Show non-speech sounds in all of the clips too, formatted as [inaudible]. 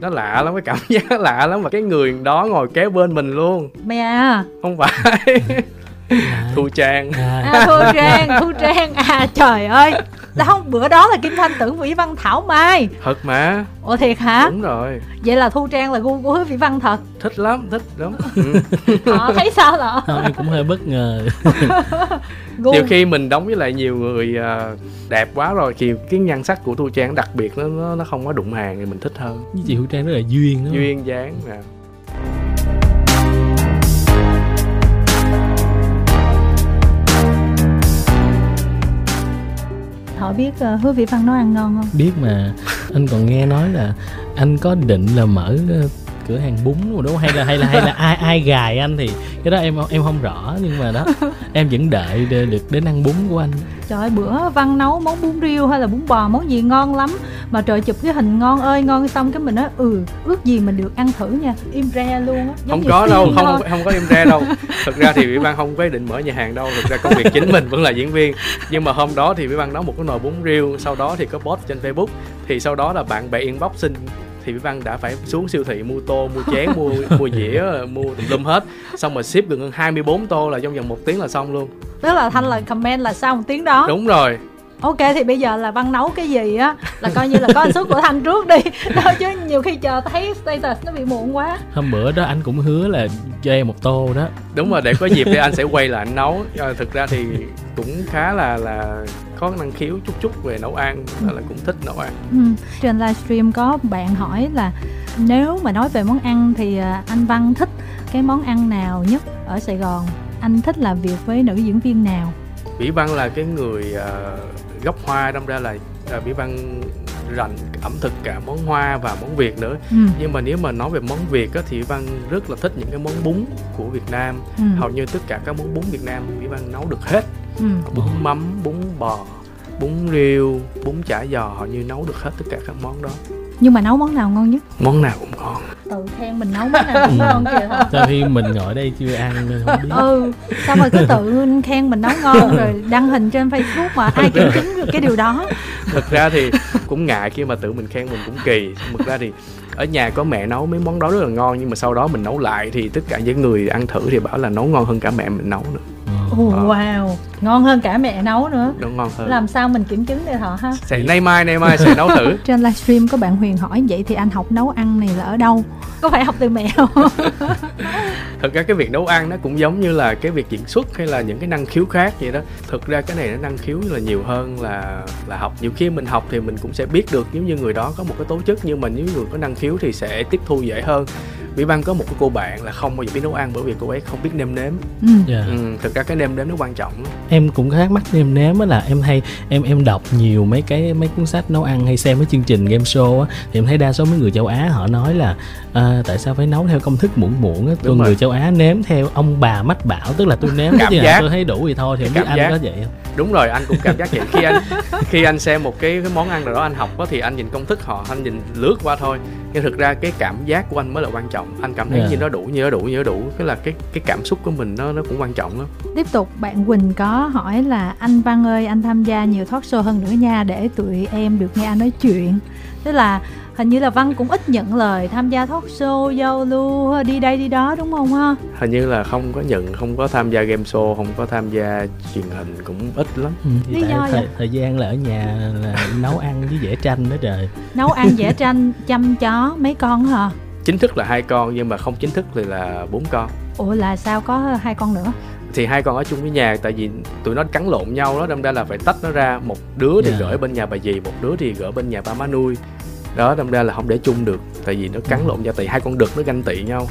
nó lạ lắm cái cảm [laughs] giác nó lạ lắm và cái người đó ngồi kế bên mình luôn. Mẹ không phải. [laughs] Thu trang. À, à, thu trang thu trang. À trời ơi đâu bữa đó là kim thanh tưởng vĩ văn thảo mai. Thật mà. Ủa thiệt hả? Đúng rồi. Vậy là thu trang là gu của vĩ văn thật. Thích lắm thích lắm [laughs] họ thấy sao là không, em cũng hơi bất ngờ. [laughs] Gu. Nhiều khi mình đóng với lại nhiều người à, đẹp quá rồi thì cái nhan sắc của thu trang đặc biệt nó nó, nó không có đụng hàng thì mình thích hơn. Với chị Hữu Trang rất là duyên đó. Duyên dáng nè họ biết uh, hứa vĩ văn nấu ăn ngon không? Biết mà. Anh còn nghe nói là anh có định là mở ờ, cửa hàng bún đúng không? Hay là hay là hay là ai ai gài anh thì cái đó em em không rõ nhưng mà đó [laughs] em vẫn đợi được đến ăn bún của anh. Trời ơi bữa văn nấu món bún riêu hay là bún bò món gì ngon lắm mà trời chụp cái hình ngon ơi ngon xong cái mình nói ừ ước gì mình được ăn thử nha. Im re luôn á. Không có đâu không thôi. không có im re đâu. Thực ra thì ủy ban không có ý định mở nhà hàng đâu thực ra công việc chính mình vẫn là diễn viên. Nhưng mà hôm đó thì ủy ban nấu một cái nồi bún riêu sau đó thì có post trên facebook. Thì sau đó là bạn bè inbox xin thì Vĩ Văn đã phải xuống siêu thị mua tô, mua chén, mua [laughs] mua dĩa, mua tùm lum hết. Xong rồi ship được hơn 24 tô là trong vòng một tiếng là xong luôn. Tức là thanh là comment là sau một tiếng đó. Đúng rồi ok thì bây giờ là văn nấu cái gì á? Là coi như là có anh suất của thanh trước đi. [laughs] Đâu chứ nhiều khi chờ thấy status nó bị muộn quá. Hôm bữa đó anh cũng hứa là cho em một tô đó. Đúng rồi, để có dịp thì anh sẽ quay lại anh nấu. À, Thực ra thì cũng khá là là có năng khiếu chút chút về nấu ăn Là, là cũng thích nấu ăn. Ừ. trên livestream có bạn hỏi là nếu mà nói về món ăn thì à, anh văn thích cái món ăn nào nhất ở sài gòn? Anh thích làm việc với nữ diễn viên nào? Vĩ Văn là cái người uh, gốc hoa đâm ra là uh, Vĩ Văn rành ẩm thực cả món hoa và món Việt nữa ừ. nhưng mà nếu mà nói về món Việt á, thì Văn rất là thích những cái món bún của Việt Nam Ừ. hầu như tất cả các món bún Việt Nam Vĩ Văn nấu được hết Ừ. bún mắm bún bò bún riêu bún chả giò hầu như nấu được hết tất cả các món đó nhưng mà nấu món nào ngon nhất món nào cũng ngon tự khen mình nấu món nào cũng ngon kìa hả? Sau khi mình ngồi đây chưa ăn nên không biết. Ừ xong rồi cứ tự khen mình nấu ngon rồi đăng hình trên facebook mà ai kiểm chứng được cái điều đó. Thực ra thì cũng ngại khi mà tự mình khen mình cũng kỳ. Thực ra thì ở nhà có mẹ nấu mấy món đó rất là ngon nhưng mà sau đó mình nấu lại thì tất cả những người ăn thử thì bảo là nấu ngon hơn cả mẹ mình nấu nữa wow. Ngon hơn cả mẹ nấu nữa. Nấu ngon hơn. Làm sao mình kiểm chứng đây họ ha? Sẽ nay mai nay mai sẽ nấu thử. [laughs] Trên livestream có bạn Huyền hỏi vậy thì anh học nấu ăn này là ở đâu? Có phải học từ mẹ không? [laughs] Thực ra cái việc nấu ăn nó cũng giống như là cái việc diễn xuất hay là những cái năng khiếu khác vậy đó. Thực ra cái này nó năng khiếu là nhiều hơn là là học. Nhiều khi mình học thì mình cũng sẽ biết được nếu như người đó có một cái tố chất nhưng mà nếu người có năng khiếu thì sẽ tiếp thu dễ hơn Vĩ Văn có một cái cô bạn là không bao giờ biết nấu ăn bởi vì cô ấy không biết nêm nếm ừ. Dạ. ừ, thực ra cái nêm nếm nó quan trọng em cũng thắc mắc nêm nếm á là em hay em em đọc nhiều mấy cái mấy cuốn sách nấu ăn hay xem mấy chương trình game show á thì em thấy đa số mấy người châu Á họ nói là à, tại sao phải nấu theo công thức muỗng muỗng á rồi. người châu Á nếm theo ông bà mách bảo tức là tôi nếm Cảm cái gì giác. tôi thấy đủ thì thôi thì không biết anh giác. có vậy không đúng rồi anh cũng cảm giác vậy. Khi anh khi anh xem một cái, cái món ăn nào đó anh học đó thì anh nhìn công thức họ anh nhìn lướt qua thôi. Nhưng thực ra cái cảm giác của anh mới là quan trọng. Anh cảm thấy Dạ. như nó đủ như nó đủ như nó đủ. Cái là cái cái cảm xúc của mình nó nó cũng quan trọng lắm tiếp tục bạn Quỳnh có hỏi là anh Văn ơi anh tham gia nhiều talk show hơn nữa nha để tụi em được nghe anh nói chuyện. Tức là hình như là Văn cũng ít nhận lời tham gia talk show giao lưu đi đây đi đó đúng không ha? Hình như là không có nhận không có tham gia game show không có tham gia truyền hình cũng ít lắm. Ừ, thì Lý tại do thời, vậy? thời gian là ở nhà là nấu ăn với vẽ tranh đó trời. Nấu ăn vẽ tranh chăm chó mấy con hả? Chính thức là hai con nhưng mà không chính thức thì là bốn con. Ủa là sao có hai con nữa? Thì hai con ở chung với nhà tại vì tụi nó cắn lộn nhau đó đâm ra là phải tách nó ra. Một đứa thì Dạ. gửi bên nhà bà dì một đứa thì gửi bên nhà ba má nuôi đó đâm ra là không để chung được tại vì nó cắn lộn nhau tại hai con đực nó ganh tị nhau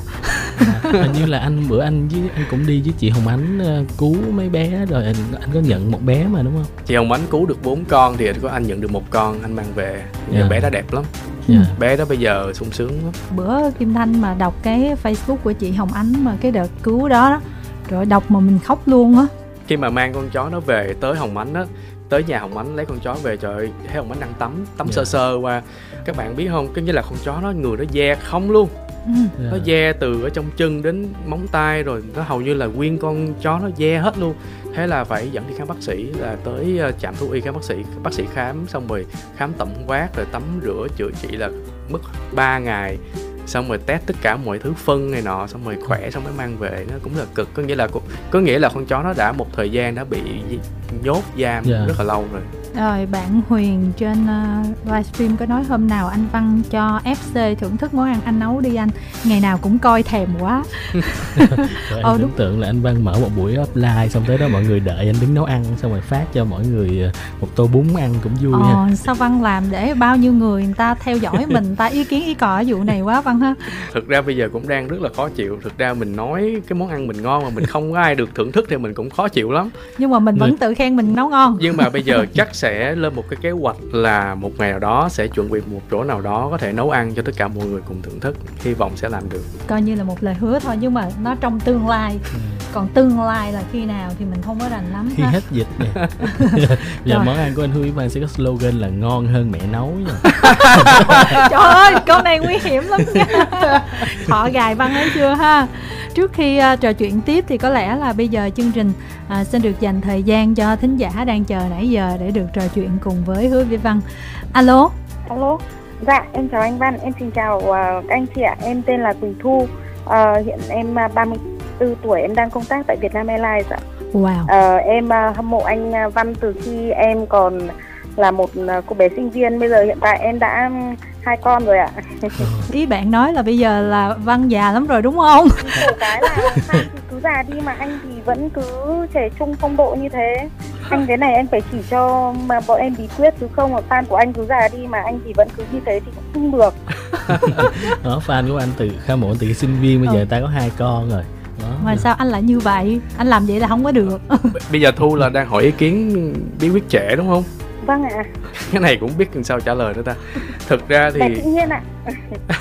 À, hình như là anh bữa anh với anh cũng đi với chị Hồng Ánh ờ, cứu mấy bé rồi anh, anh có nhận một bé mà đúng không? chị hồng ánh cứu được bốn con thì có anh nhận được một con anh mang về giờ Dạ. bé đó đẹp lắm Dạ. bé đó bây giờ sung sướng lắm bữa Kim Thanh mà đọc cái Facebook của chị Hồng Ánh mà cái đợt cứu đó đó rồi đọc mà mình khóc luôn á khi mà mang con chó nó về tới hồng ánh á tới nhà hồng ánh lấy con chó về trời ơi thấy hồng ánh đang tắm tắm Dạ. sơ sơ qua các bạn biết không cái như là con chó nó người nó da không luôn ừ. Dạ. nó da từ ở trong chân đến móng tay rồi nó hầu như là nguyên con chó nó da hết luôn thế là phải dẫn đi khám bác sĩ là tới ờ, trạm thú y khám bác sĩ bác sĩ khám xong rồi khám tổng quát rồi tắm rửa chữa trị là mất 3 ngày xong rồi test tất cả mọi thứ phân này nọ xong rồi khỏe xong mới mang về nó cũng là cực có nghĩa là có nghĩa là con chó nó đã một thời gian đã bị nhốt giam yeah. Dạ. rất là lâu rồi rồi bạn Huyền trên uh, livestream có nói hôm nào anh Văn cho FC thưởng thức món ăn anh nấu đi anh. Ngày nào cũng coi thèm quá. [laughs] Rồi anh tưởng tượng là anh Văn mở một buổi offline Xong tới đó mọi người đợi anh đứng nấu ăn Xong rồi phát cho mọi người ờ, một tô bún ăn cũng vui ờ, ha. Sao Văn làm để bao nhiêu người người ta theo dõi mình ta ý kiến ý cò ở vụ này quá Văn ha? Thực ra bây giờ cũng đang rất là khó chịu. Thực ra mình nói cái món ăn mình ngon mà mình không có ai được thưởng thức thì mình cũng khó chịu lắm. Nhưng mà mình vẫn tự khen mình nấu ngon. Nhưng mà bây giờ chắc sẽ lên một cái kế hoạch là một ngày nào đó sẽ chuẩn bị một chỗ nào đó có thể nấu ăn cho tất cả mọi người cùng thưởng thức. Hy vọng sẽ làm được. Coi như là một lời hứa thôi nhưng mà nó trong tương lai. Ừ. còn tương lai là khi nào thì mình không có rành lắm khi ha. hết dịch nè. [laughs] Giờ món ăn của anh Huy Văn sẽ có slogan là ngon hơn mẹ nấu nha. [laughs] Trời ơi câu này nguy hiểm lắm nha. Họ gài văn ấy chưa ha? Trước khi uh, trò chuyện tiếp thì có lẽ là bây giờ chương trình uh, xin được dành thời gian cho thính giả đang chờ nãy giờ để được trò chuyện cùng với hứa vĩ văn. Alo? Alo? Dạ em chào anh văn em xin chào uh, các anh chị ạ. Em tên là quỳnh thu uh, hiện em uh, 34 tuổi em đang công tác tại Vietnam Airlines ạ. Wow. Uh, em uh, hâm mộ anh văn từ khi em còn là một cô bé sinh viên. Bây giờ hiện tại em đã hai con rồi ạ. [laughs] Ý bạn nói là bây giờ là văn già lắm rồi đúng không? Cái là cứ già đi mà anh thì vẫn cứ trẻ trung phong độ như thế anh cái này anh phải chỉ cho mà bọn em bí quyết chứ không là fan của anh cứ già đi mà anh thì vẫn cứ như thế thì cũng không được. [laughs] Đó fan của anh từ khai mộ từ sinh viên bây giờ ừ. ta có hai con rồi. Đó. mà sao anh lại như vậy? Anh làm vậy là không có được. Bây giờ thu là đang hỏi ý kiến bí quyết trẻ đúng không vâng ạ. [laughs] Cái này cũng biết làm sao trả lời nữa ta. Thực ra thì tự nhiên ạ.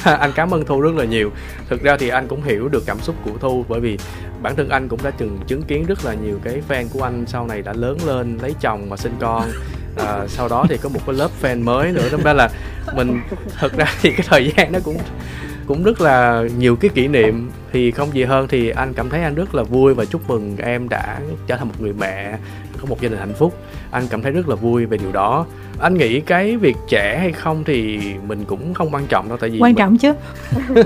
[laughs] Anh cảm ơn thu rất là nhiều. Thực ra thì anh cũng hiểu được cảm xúc của thu bởi vì bản thân anh cũng đã từng chứng kiến rất là nhiều cái fan của anh sau này đã lớn lên lấy chồng và sinh con. À, sau đó thì có một cái lớp fan mới nữa. Đâm ra là mình thực ra thì cái thời gian nó cũng cũng rất là nhiều cái kỷ niệm. Thì không gì hơn thì anh cảm thấy anh rất là vui và chúc mừng em đã trở thành một người mẹ có một gia đình hạnh phúc. Anh cảm thấy rất là vui về điều đó. Anh nghĩ cái việc trẻ hay không thì mình cũng không quan trọng đâu tại vì quan trọng mình... chứ. [laughs]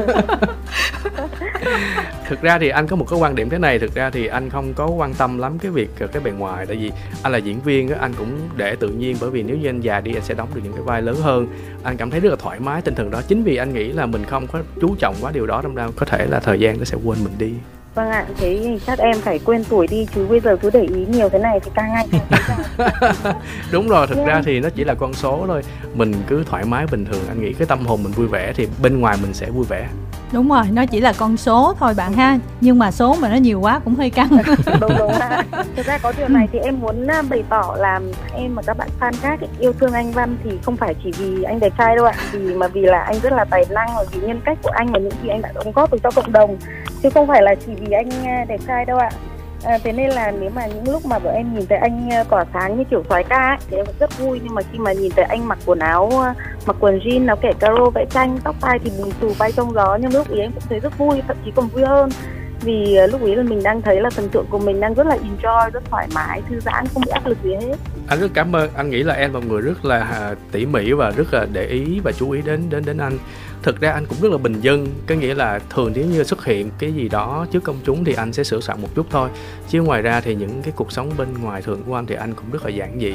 Thực ra thì anh có một cái quan điểm thế này thực ra thì anh không có quan tâm lắm cái việc cái bề ngoài tại vì anh là diễn viên á anh cũng để tự nhiên bởi vì nếu như anh già đi anh sẽ đóng được những cái vai lớn hơn. Anh cảm thấy rất là thoải mái tinh thần đó. Chính vì anh nghĩ là mình không có chú trọng quá điều đó đâm ra có thể là thời gian nó sẽ quên mình đi Vâng ạ, thế thì chắc em phải quên tuổi đi chứ bây giờ cứ để ý nhiều thế này thì càng ngày càng [laughs] Đúng rồi, thực yeah. ra thì nó chỉ là con số thôi. Mình cứ thoải mái bình thường, anh nghĩ cái tâm hồn mình vui vẻ thì bên ngoài mình sẽ vui vẻ đúng rồi nó chỉ là con số thôi bạn ha. Nhưng mà số mà nó nhiều quá cũng hơi căng. [laughs] Đúng đúng ha. [laughs] thực ra có điều này thì em muốn à, bày tỏ là em và các bạn fan khác yêu thương anh Văn thì không phải chỉ vì anh đẹp trai đâu ạ. Vì mà vì là anh rất là tài năng và vì nhân cách của anh và những gì anh đã đóng góp được cho cộng đồng. Chứ không phải là chỉ vì anh à, đẹp trai đâu ạ. À, thế nên là nếu mà những lúc mà bọn em nhìn thấy anh ờ, tỏa sáng như kiểu soái ca ấy, thì em cũng rất vui. Nhưng mà khi mà nhìn thấy anh mặc quần áo mặc quần jean, áo kẻ caro, vẽ tranh, tóc tai thì bùn xù bay trong gió, nhưng lúc ý em cũng thấy rất vui, thậm chí còn vui hơn. Vì ờ, lúc ý là mình đang thấy là thần tượng của mình đang rất là enjoy, rất thoải mái, thư giãn, không bị áp lực gì hết. Anh rất cảm ơn, anh nghĩ là em là một người rất là à, tỉ mỉ và rất là để ý và chú ý đến đến đến anh thực ra anh cũng rất là bình dân, có nghĩa là thường nếu như xuất hiện cái gì đó trước công chúng thì anh sẽ sửa soạn một chút thôi. Chứ ngoài ra thì những cái cuộc sống bên ngoài thường của anh thì anh cũng rất là giản dị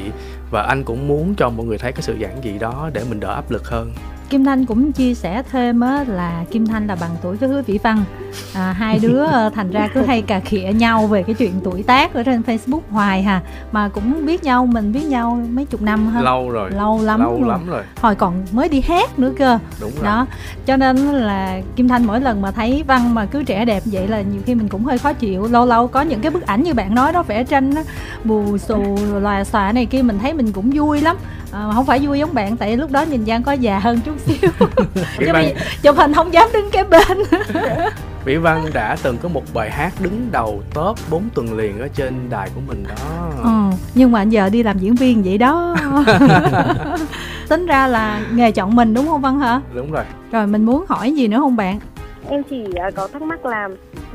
và anh cũng muốn cho mọi người thấy cái sự giản dị đó để mình đỡ áp lực hơn. Kim Thanh cũng chia sẻ thêm á, là Kim Thanh là bằng tuổi với Hứa Vĩ Văn. À, hai đứa [laughs] ờ, thành ra cứ hay cà khịa nhau về cái chuyện tuổi tác ở trên Facebook hoài hà. Mà cũng biết nhau mình biết nhau mấy chục năm ha lâu rồi. Lâu lắm lâu rồi. lắm rồi. Hồi còn mới đi hát nữa cơ. Đúng rồi. đó cho nên là Kim Thanh mỗi lần mà thấy Văn mà cứ trẻ đẹp vậy là nhiều khi mình cũng hơi khó chịu. Lâu lâu có những cái bức ảnh như bạn nói đó vẽ tranh đó, bù xù lòa xòa này kia mình thấy mình cũng vui lắm à, không phải vui giống bạn tại lúc đó nhìn Giang có già hơn chút xíu. [laughs] Chứ văn... chụp hình không dám đứng kế bên. [laughs] Vĩ Văn đã từng có một bài hát đứng đầu top 4 tuần liền ở trên đài của mình đó. Ừ, nhưng mà giờ đi làm diễn viên vậy đó. [laughs] Tính ra là nghề chọn mình đúng không Văn hả? Đúng rồi. Rồi mình muốn hỏi gì nữa không bạn? Em chỉ à, có thắc mắc là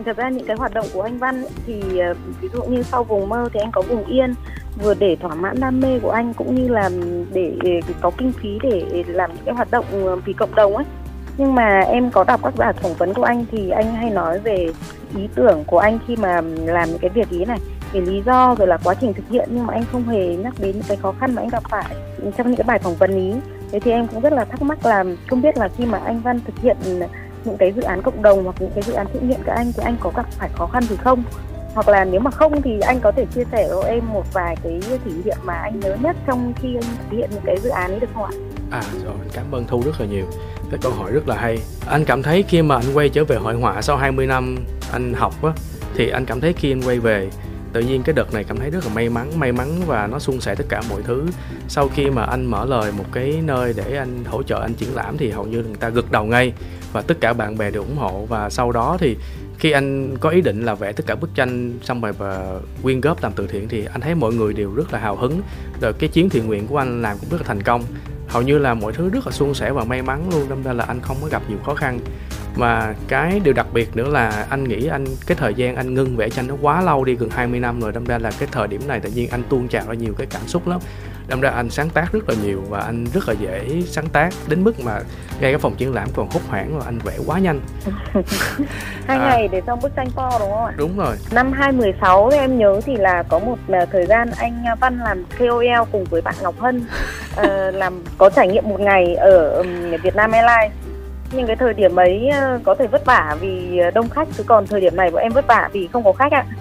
thật ra những cái hoạt động của anh Văn thì à, ví dụ như sau vùng mơ thì anh có vùng yên vừa để thỏa mãn đam mê của anh cũng như là để có kinh phí để làm những cái hoạt động ờ, vì cộng đồng ấy. Nhưng mà em có đọc các bài phỏng vấn của anh thì anh hay nói về ý tưởng của anh khi mà làm những cái việc ý này. Về lý do rồi là quá trình thực hiện nhưng mà anh không hề nhắc đến những cái khó khăn mà anh gặp phải trong những cái bài phỏng vấn ý. Thế thì em cũng rất là thắc mắc là không biết là khi mà anh Văn thực hiện những cái dự án cộng đồng hoặc những cái dự án thiện nguyện của anh thì anh có gặp phải khó khăn gì không? Hoặc là nếu mà không thì anh có thể chia sẻ với em một vài cái kỷ niệm mà anh nhớ nhất trong khi anh thực hiện những cái dự án ấy được không ạ? À rồi, cảm ơn Thu rất là nhiều. Cái câu hỏi rất là hay. Anh cảm thấy khi mà anh quay trở về hội họa sau 20 năm anh học á thì anh cảm thấy khi anh quay về tự nhiên cái đợt này cảm thấy rất là may mắn may mắn và nó suôn sẻ tất cả mọi thứ sau khi mà anh mở lời một cái nơi để anh hỗ trợ anh triển lãm thì hầu như người ta gật đầu ngay và tất cả bạn bè đều ủng hộ và sau đó thì khi anh có ý định là vẽ tất cả bức tranh xong rồi và quyên góp làm từ thiện thì anh thấy mọi người đều rất là hào hứng. Rồi cái chuyến thiện nguyện của anh làm cũng rất là thành công. Hầu như là mọi thứ rất là suôn sẻ và may mắn luôn, đâm ra là anh không có gặp nhiều khó khăn. Mà cái điều đặc biệt nữa là anh nghĩ anh, cái thời gian anh ngưng vẽ tranh nó quá lâu đi, gần 20 năm rồi, đâm ra là cái thời điểm này tự nhiên anh tuôn trào ra nhiều cái cảm xúc lắm đâm ra anh sáng tác rất là nhiều và anh rất là dễ sáng tác đến mức mà ngay cái phòng triển lãm còn hốt hoảng và anh vẽ quá nhanh. [laughs] Hai à, ngày để xong bức tranh to đúng không ạ? Đúng rồi. Năm 2016 em nhớ thì là có một à, thời gian anh Văn làm KOL cùng với bạn Ngọc Hân uh, [laughs] làm có trải nghiệm một ngày ở um, Việt Nam Airlines. Nhưng cái thời điểm ấy có thể vất vả vì đông khách chứ còn thời điểm này bọn em vất vả vì không có khách ạ. à,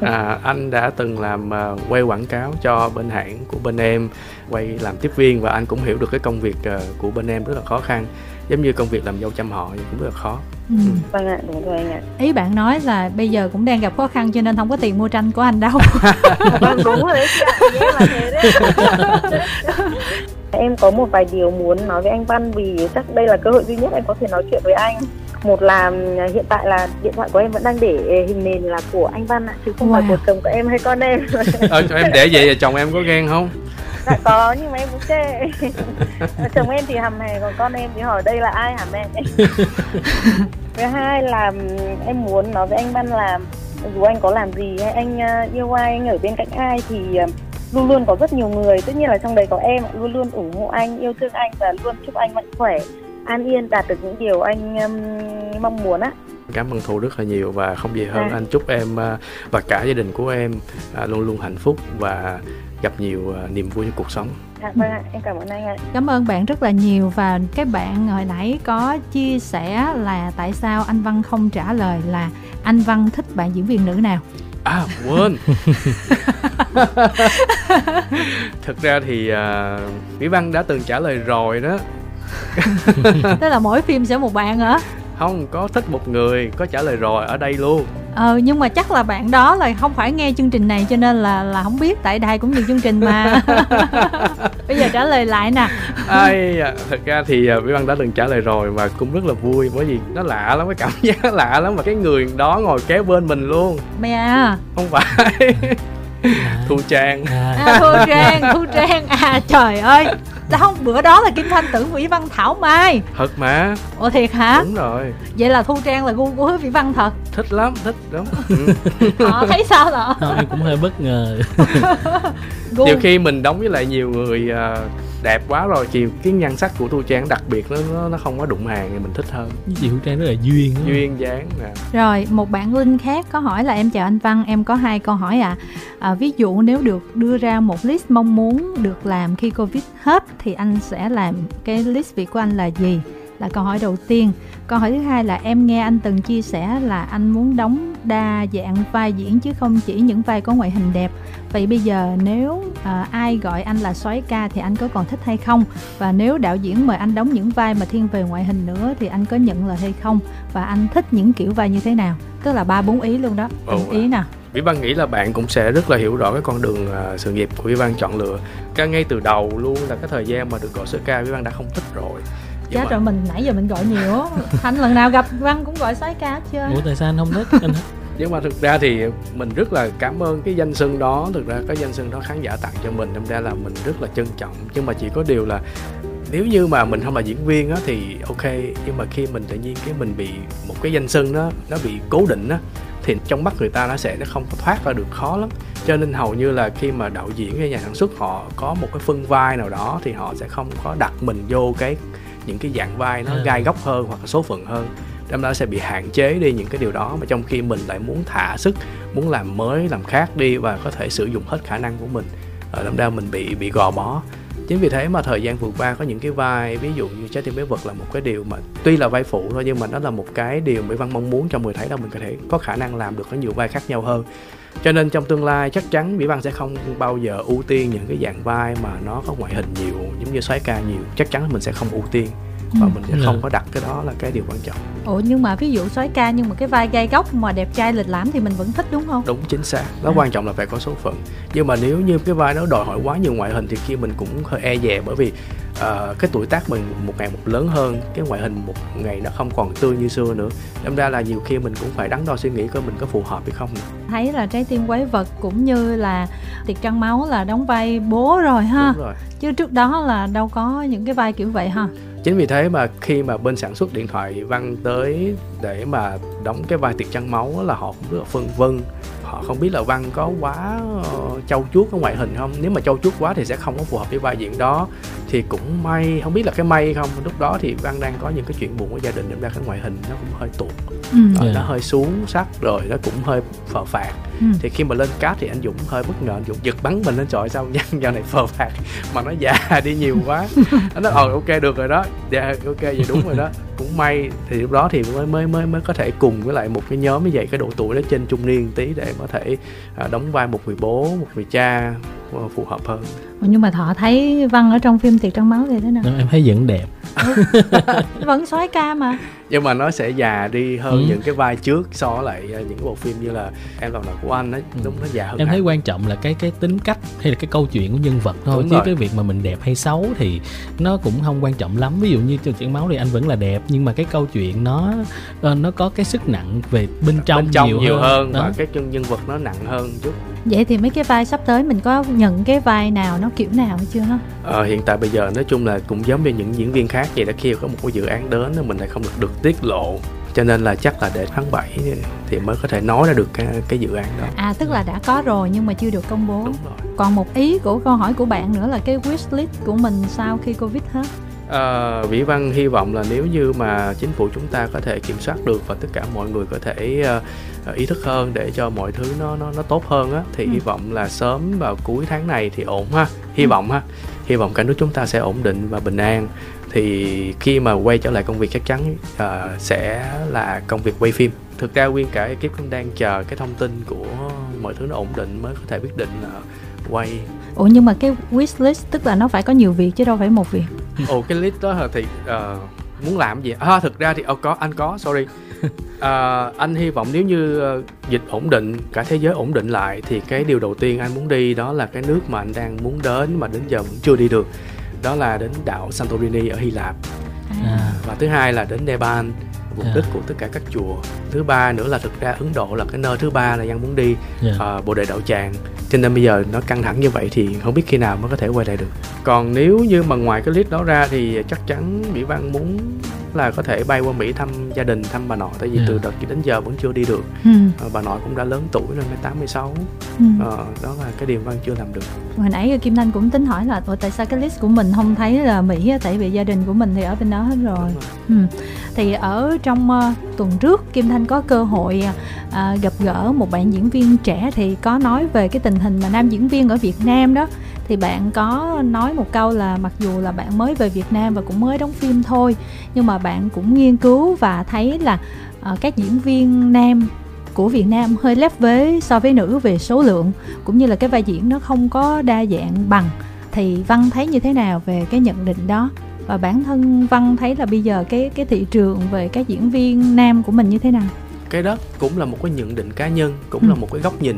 [laughs] anh đã từng làm uh, quay quảng cáo cho bên hãng của bên em quay làm tiếp viên và anh cũng hiểu được cái công việc uh, của bên em rất là khó khăn. Giống như công việc làm dâu chăm họ thì cũng rất là khó. Ừ. ừ. vâng ạ đúng rồi anh ạ. Ý bạn nói là bây giờ cũng đang gặp khó khăn cho nên không có tiền mua tranh của anh đâu. [laughs] Vâng đúng rồi đấy là thế đấy. [laughs] Em có một vài điều muốn nói với anh Văn vì chắc đây là cơ hội duy nhất em có thể nói chuyện với anh một là hiện tại là điện thoại của em vẫn đang để hình nền là của anh Văn ạ chứ không wow. phải của chồng của em hay con em. Ờ cho em để vậy là chồng em có ghen không? Dạ có nhưng mà em cũng chê. Chồng em thì hầm hè còn con em thì hỏi đây là ai hả mẹ? Thứ hai là em muốn nói với anh Văn là dù anh có làm gì hay anh ờ, yêu ai anh ở bên cạnh ai thì ờ, luôn luôn có rất nhiều người. Tất nhiên là trong đấy có em luôn luôn ủng hộ anh yêu thương anh và luôn chúc anh mạnh khỏe an yên đạt được những điều anh um, mong muốn á cảm ơn thu rất là nhiều và không gì hơn à. anh chúc em uh, và cả gia đình của em uh, luôn luôn hạnh phúc và gặp nhiều uh, niềm vui trong cuộc sống À, vâng ạ, em cảm ơn anh ạ. Cảm ơn bạn rất là nhiều và cái bạn hồi nãy có chia sẻ là tại sao anh Văn không trả lời là anh Văn thích bạn diễn viên nữ nào. À quên. [laughs] Thực ra thì uh, Mỹ Văn đã từng trả lời rồi đó [laughs] tức là mỗi phim sẽ một bạn hả? Không có thích một người có trả lời rồi ở đây luôn. Ờ nhưng mà chắc là bạn đó là không phải nghe chương trình này cho nên là là không biết tại đài cũng nhiều chương trình mà. [laughs] Bây giờ trả lời lại nè. Ai à, thật ra thì à, Vĩ Văn đã từng trả lời rồi và cũng rất là vui bởi vì nó lạ lắm cái cảm [laughs] giác lạ lắm mà cái người đó ngồi kế bên mình luôn. Mẹ à. Không phải. Thu trang. À, thu trang thu trang. À trời ơi không bữa đó là kim thanh tưởng vĩ văn thảo mai. Thật mà. Ủa thiệt hả? Đúng rồi. Vậy là thu trang là gu của hứa vĩ văn thật. Thích lắm thích lắm. Ừ. [laughs] họ thấy sao đó em cũng hơi bất ngờ. [laughs] Nhiều khi mình đóng với lại nhiều người uh, đẹp quá rồi thì cái nhan sắc của thu trang đặc biệt nó nó, không có đụng hàng thì mình thích hơn chị thu trang rất là duyên đó. duyên dáng nè rồi một bạn linh khác có hỏi là em chào anh văn em có hai câu hỏi ạ à. à, ví dụ nếu được đưa ra một list mong muốn được làm khi covid hết thì anh sẽ làm cái list việc của anh là gì là câu hỏi đầu tiên câu hỏi thứ hai là em nghe anh từng chia sẻ là anh muốn đóng đa dạng vai diễn chứ không chỉ những vai có ngoại hình đẹp. Vậy bây giờ nếu à, ai gọi anh là soái ca thì anh có còn thích hay không? Và nếu đạo diễn mời anh đóng những vai mà thiên về ngoại hình nữa thì anh có nhận lời hay không? Và anh thích những kiểu vai như thế nào? Tức là ba bốn ý luôn đó. Oh, ý nào? Vĩ Văn nghĩ là bạn cũng sẽ rất là hiểu rõ cái con đường uh, sự nghiệp của Vĩ Văn chọn lựa. Cái ngay từ đầu luôn là cái thời gian mà được gọi soái ca Vĩ Văn đã không thích rồi chết mà... rồi mình nãy giờ mình gọi nhiều thanh lần nào gặp văn cũng gọi sói cá chưa ủa tại sao anh không thích anh [laughs] nhưng mà thực ra thì mình rất là cảm ơn cái danh xưng đó. Thực ra cái danh xưng đó khán giả tặng cho mình đâm ra là mình rất là trân trọng. Nhưng mà chỉ có điều là nếu như mà mình không là diễn viên á thì ok. Nhưng mà khi mình tự nhiên cái mình bị một cái danh xưng đó nó bị cố định á thì trong mắt người ta nó sẽ nó không có thoát ra được khó lắm. Cho nên hầu như là khi mà đạo diễn hay nhà sản xuất họ có một cái phân vai nào đó thì họ sẽ không có đặt mình vô cái những cái dạng vai nó À. gai góc hơn hoặc là số phận hơn đâm ra sẽ bị hạn chế đi những cái điều đó mà trong khi mình lại muốn thả sức muốn làm mới làm khác đi và có thể sử dụng hết khả năng của mình ở đâm ra mình bị bị gò bó chính vì thế mà thời gian vừa qua có những cái vai, ví dụ như trái tim bé vật là một cái điều mà tuy là vai phụ thôi nhưng mà nó là một cái điều mỹ văn mong muốn trong người thấy là mình có thể có khả năng làm được có nhiều vai khác nhau hơn. Cho nên trong tương lai chắc chắn mỹ văn sẽ không bao giờ ưu tiên những cái dạng vai mà nó có ngoại hình nhiều, giống như xoáy ca nhiều. Chắc chắn mình sẽ không ưu tiên và Ừ. mình sẽ không có đặt cái đó là cái điều quan trọng. Ủa nhưng mà ví dụ soái ca nhưng mà cái vai gai góc mà đẹp trai lịch lãm thì mình vẫn thích đúng không? Đúng chính xác. Nó À. quan trọng là phải có số phận. Nhưng mà nếu như cái vai đó đòi hỏi quá nhiều ngoại hình thì khi mình cũng hơi e dè bởi vì ờ, cái tuổi tác mình một ngày một lớn hơn cái ngoại hình một ngày nó không còn tươi như xưa nữa. Đâm ra là nhiều khi mình cũng phải đắn đo suy nghĩ coi mình có phù hợp hay không nữa. thấy là trái tim quái vật cũng như là tiệc trăng máu là đóng vai bố rồi ha. Đúng rồi. Chứ trước đó là đâu có những cái vai kiểu vậy ha chính vì thế mà khi mà bên sản xuất điện thoại văn tới để mà đóng cái vai tiệc trăng máu là họ cũng rất là phân vân. Họ không biết là văn có quá ờ, châu chuốt cái ngoại hình không. Nếu mà châu chuốt quá thì sẽ không có phù hợp với vai diễn đó. Thì cũng may không biết là cái may không. Lúc đó thì văn đang có những cái chuyện buồn với gia đình nên ra cái ngoại hình nó cũng hơi tụt. Ừ. Ờ, Dạ. nó hơi xuống sắc rồi nó cũng hơi phờ phạt Ừ. thì khi mà lên cast thì anh Dũng hơi bất ngờ anh Dũng giật bắn mình lên trời sao [laughs] nhân giờ này phờ phạt mà nó già [laughs] đi nhiều quá. [laughs] Anh nói ờ ok được rồi đó. Dạ ok vậy đúng rồi đó. Cũng may thì lúc đó thì mới mới mới mới có thể cùng với lại một cái nhóm như vậy cái độ tuổi nó trên trung niên tí để có thể à, đóng vai một người bố một người cha ờ, phù hợp hơn. Nhưng mà thọ thấy văn ở trong phim tiệc trăng máu thì thế nào? Em thấy vẫn đẹp vẫn soái ca mà nhưng mà nó sẽ già đi hơn Ừ. những cái vai trước so với lại à, những cái bộ phim như là em lòng nào của anh ấy Ừ. đúng nó già hơn em thấy hẳn. quan trọng là cái cái tính cách hay là cái câu chuyện của nhân vật thôi Đúng chứ rồi. cái việc mà mình đẹp hay xấu thì nó cũng không quan trọng lắm ví dụ như trong chuyện máu thì anh vẫn là đẹp nhưng mà cái câu chuyện nó ờ, nó có cái sức nặng về bên trong, bên trong nhiều, nhiều, hơn, Đó. và cái nhân nhân vật nó nặng hơn chút vậy thì mấy cái vai sắp tới mình có nhận cái vai nào nó kiểu nào hay chưa? Ờ, hiện tại bây giờ nói chung là cũng giống như những diễn viên khác vậy là khi có một cái dự án đến mình lại không được được tiết lộ. Cho nên là chắc là để tháng 7 thì mới có thể nói ra được cái, cái dự án đó. À tức là đã có rồi nhưng mà chưa được công bố. Đúng rồi. Còn một ý của câu hỏi của bạn nữa là cái wish list của mình sau khi covid hết Ờ, Vĩ Văn hy vọng là nếu như mà chính phủ chúng ta có thể kiểm soát được và tất cả mọi người có thể ờ, ý thức hơn để cho mọi thứ nó nó nó tốt hơn á thì Ừ. hy vọng là sớm vào cuối tháng này thì ổn ha hy Ừ. vọng ha hy vọng cả nước chúng ta sẽ ổn định và bình an thì khi mà quay trở lại công việc chắc chắn ờ, sẽ là công việc quay phim thực ra nguyên cả ekip cũng đang chờ cái thông tin của mọi thứ nó ổn định mới có thể quyết định là quay ủa nhưng mà cái wish list tức là nó phải có nhiều việc chứ đâu phải một việc. Ồ cái list đó thì ờ, muốn làm gì? À thực ra thì ờ, có anh có sorry. [laughs] Ờ, anh hy vọng nếu như dịch ổn định cả thế giới ổn định lại thì cái điều đầu tiên anh muốn đi đó là cái nước mà anh đang muốn đến mà đến giờ vẫn chưa đi được. Đó là đến đảo Santorini ở Hy Lạp. À, và thứ hai là đến Nepal vùng À. đất của tất cả các chùa thứ ba nữa là thực ra Ấn Độ là cái nơi thứ ba là anh muốn đi dạ. ờ, Bồ Đề Đạo Tràng cho nên bây giờ nó căng thẳng như vậy thì không biết khi nào mới có thể quay lại được còn nếu như mà ngoài cái list đó ra thì chắc chắn Mỹ Văn muốn là có thể bay qua Mỹ thăm gia đình thăm bà nội tại vì Dạ. từ đợt đến giờ vẫn chưa đi được ừ. Ờ, bà nội cũng đã lớn tuổi rồi mới 86 Ừ. ờ, đó là cái điều Văn chưa làm được hồi nãy Kim Thanh cũng tính hỏi là tại sao cái list của mình không thấy là Mỹ tại vì gia đình của mình thì ở bên đó hết rồi rồi. Ừ. Thì ở trong ờ, tuần trước Kim Thanh có cơ hội à, gặp gỡ một bạn diễn viên trẻ thì có nói về cái tình hình mà nam diễn viên ở Việt Nam đó thì bạn có nói một câu là mặc dù là bạn mới về Việt Nam và cũng mới đóng phim thôi nhưng mà bạn cũng nghiên cứu và thấy là ờ, các diễn viên nam của Việt Nam hơi lép vế so với nữ về số lượng cũng như là cái vai diễn nó không có đa dạng bằng. Thì Văn thấy như thế nào về cái nhận định đó? Và bản thân Văn thấy là bây giờ cái cái thị trường về các diễn viên nam của mình như thế nào? Cái đó cũng là một cái nhận định cá nhân cũng Ừ. là một cái góc nhìn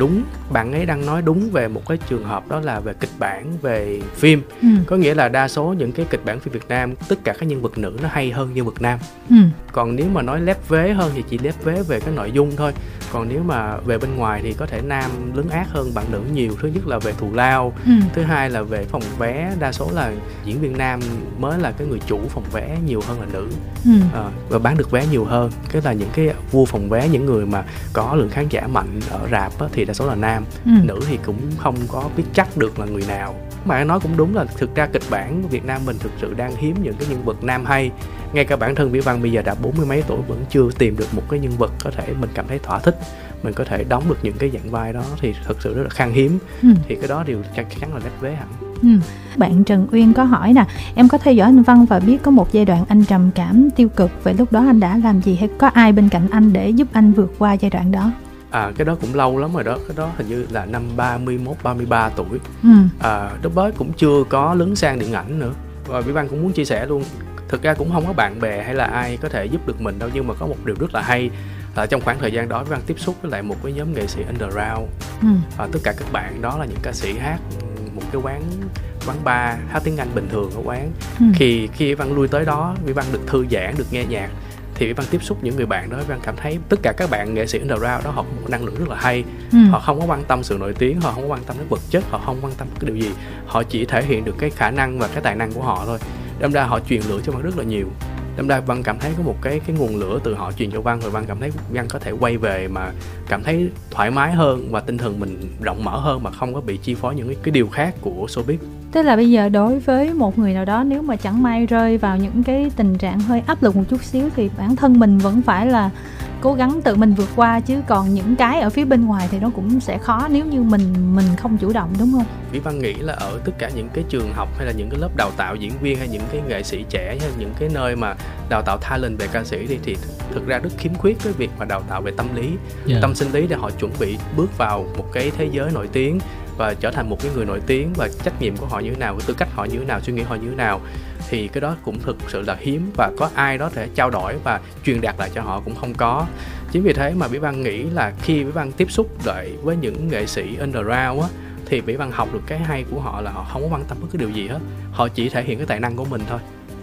đúng bạn ấy đang nói đúng về một cái trường hợp đó là về kịch bản về phim ừ. có nghĩa là đa số những cái kịch bản phim Việt Nam tất cả các nhân vật nữ nó hay hơn nhân vật nam Ừ. còn nếu mà nói lép vế hơn thì chỉ lép vế về cái nội dung thôi còn nếu mà về bên ngoài thì có thể nam lấn át hơn bạn nữ nhiều thứ nhất là về thù lao Ừ. thứ hai là về phòng vé đa số là diễn viên nam mới là cái người chủ phòng vé nhiều hơn là nữ Ừ. Ờ, và bán được vé nhiều hơn cái là những cái vua phòng vé những người mà có lượng khán giả mạnh ở rạp á, thì đa số là nam ừ. nữ thì cũng không có biết chắc được là người nào mà anh nói cũng đúng là thực ra kịch bản Việt Nam mình thực sự đang hiếm những cái nhân vật nam hay ngay cả bản thân Vĩ Văn bây giờ đã bốn mươi mấy tuổi vẫn chưa tìm được một cái nhân vật có thể mình cảm thấy thỏa thích mình có thể đóng được những cái dạng vai đó thì thực sự rất là khan hiếm Ừ. thì cái đó điều chắc chắn là rách vế hẳn Ừ. Bạn Trần Uyên có hỏi nè, em có theo dõi anh Văn và biết có một giai đoạn anh trầm cảm tiêu cực, vậy lúc đó anh đã làm gì hay có ai bên cạnh anh để giúp anh vượt qua giai đoạn đó? À cái đó cũng lâu lắm rồi đó. Cái đó hình như là năm 31 33 tuổi. Ừ. à, lúc đó cũng chưa có lấn sang điện ảnh nữa. Và Vĩ Văn cũng muốn chia sẻ luôn. Thực ra cũng không có bạn bè hay là ai có thể giúp được mình đâu nhưng mà có một điều rất là hay là trong khoảng thời gian đó Vĩ Văn tiếp xúc với lại một cái nhóm nghệ sĩ underground. Ừ. à, tất cả các bạn đó là những ca sĩ hát một cái quán quán bar hát tiếng Anh bình thường ở quán. Ừ. khi khi Văn lui tới đó Vĩ Văn được thư giãn được nghe nhạc thì Văn tiếp xúc những người bạn đó Văn cảm thấy tất cả các bạn nghệ sĩ underground đó họ có một năng lượng rất là hay. Ừ. họ không có quan tâm sự nổi tiếng họ không có quan tâm đến vật chất họ không quan tâm cái điều gì. Họ chỉ thể hiện được cái khả năng và cái tài năng của họ thôi. Đâm ra họ truyền lửa cho văn rất là nhiều đâm ra văn cảm thấy có một cái cái nguồn lửa từ họ truyền cho văn rồi văn cảm thấy văn có thể quay về mà cảm thấy thoải mái hơn và tinh thần mình rộng mở hơn mà không có bị chi phối những cái, cái điều khác của showbiz. Tức là bây giờ đối với một người nào đó nếu mà chẳng may rơi vào những cái tình trạng hơi áp lực một chút xíu thì bản thân mình vẫn phải là cố gắng tự mình vượt qua chứ còn những cái ở phía bên ngoài thì nó cũng sẽ khó nếu như mình mình không chủ động đúng không? Vĩ Văn nghĩ là ở tất cả những cái trường học hay là những cái lớp đào tạo diễn viên hay những cái nghệ sĩ trẻ hay những cái nơi mà đào tạo talent về ca sĩ đi thì thực ra rất khiếm khuyết cái việc mà đào tạo về tâm lý Dạ. tâm sinh lý để họ chuẩn bị bước vào một cái thế giới nổi tiếng và trở thành một cái người nổi tiếng và trách nhiệm của họ như thế nào, cái tư cách họ như thế nào, suy nghĩ họ như thế nào thì cái đó cũng thực sự là hiếm và có ai đó thể trao đổi và truyền đạt lại cho họ cũng không có. Chính vì thế mà bí Văn nghĩ là khi bí Văn tiếp xúc lại với những nghệ sĩ underground á thì bí Văn học được cái hay của họ là họ không có quan tâm bất cứ điều gì hết. Họ chỉ thể hiện cái tài năng của mình thôi.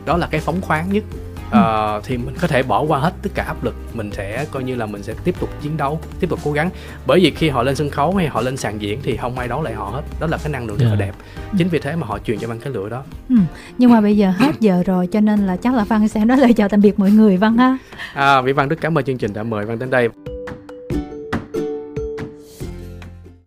Đó là cái phóng khoáng nhất. Ờ, thì mình có thể bỏ qua hết tất cả áp lực. Mình sẽ coi như là mình sẽ tiếp tục chiến đấu tiếp tục cố gắng. Bởi vì khi họ lên sân khấu hay họ lên sàn diễn thì không ai đấu lại họ hết. Đó là cái năng lượng rất là Yeah. đẹp. Chính vì thế mà họ truyền cho văn cái lửa đó. Ừ. Nhưng mà bây giờ hết giờ rồi cho nên là chắc là Văn sẽ nói lời chào tạm biệt mọi người Văn ha. à, Vĩ Văn rất cảm ơn chương trình đã mời Văn đến đây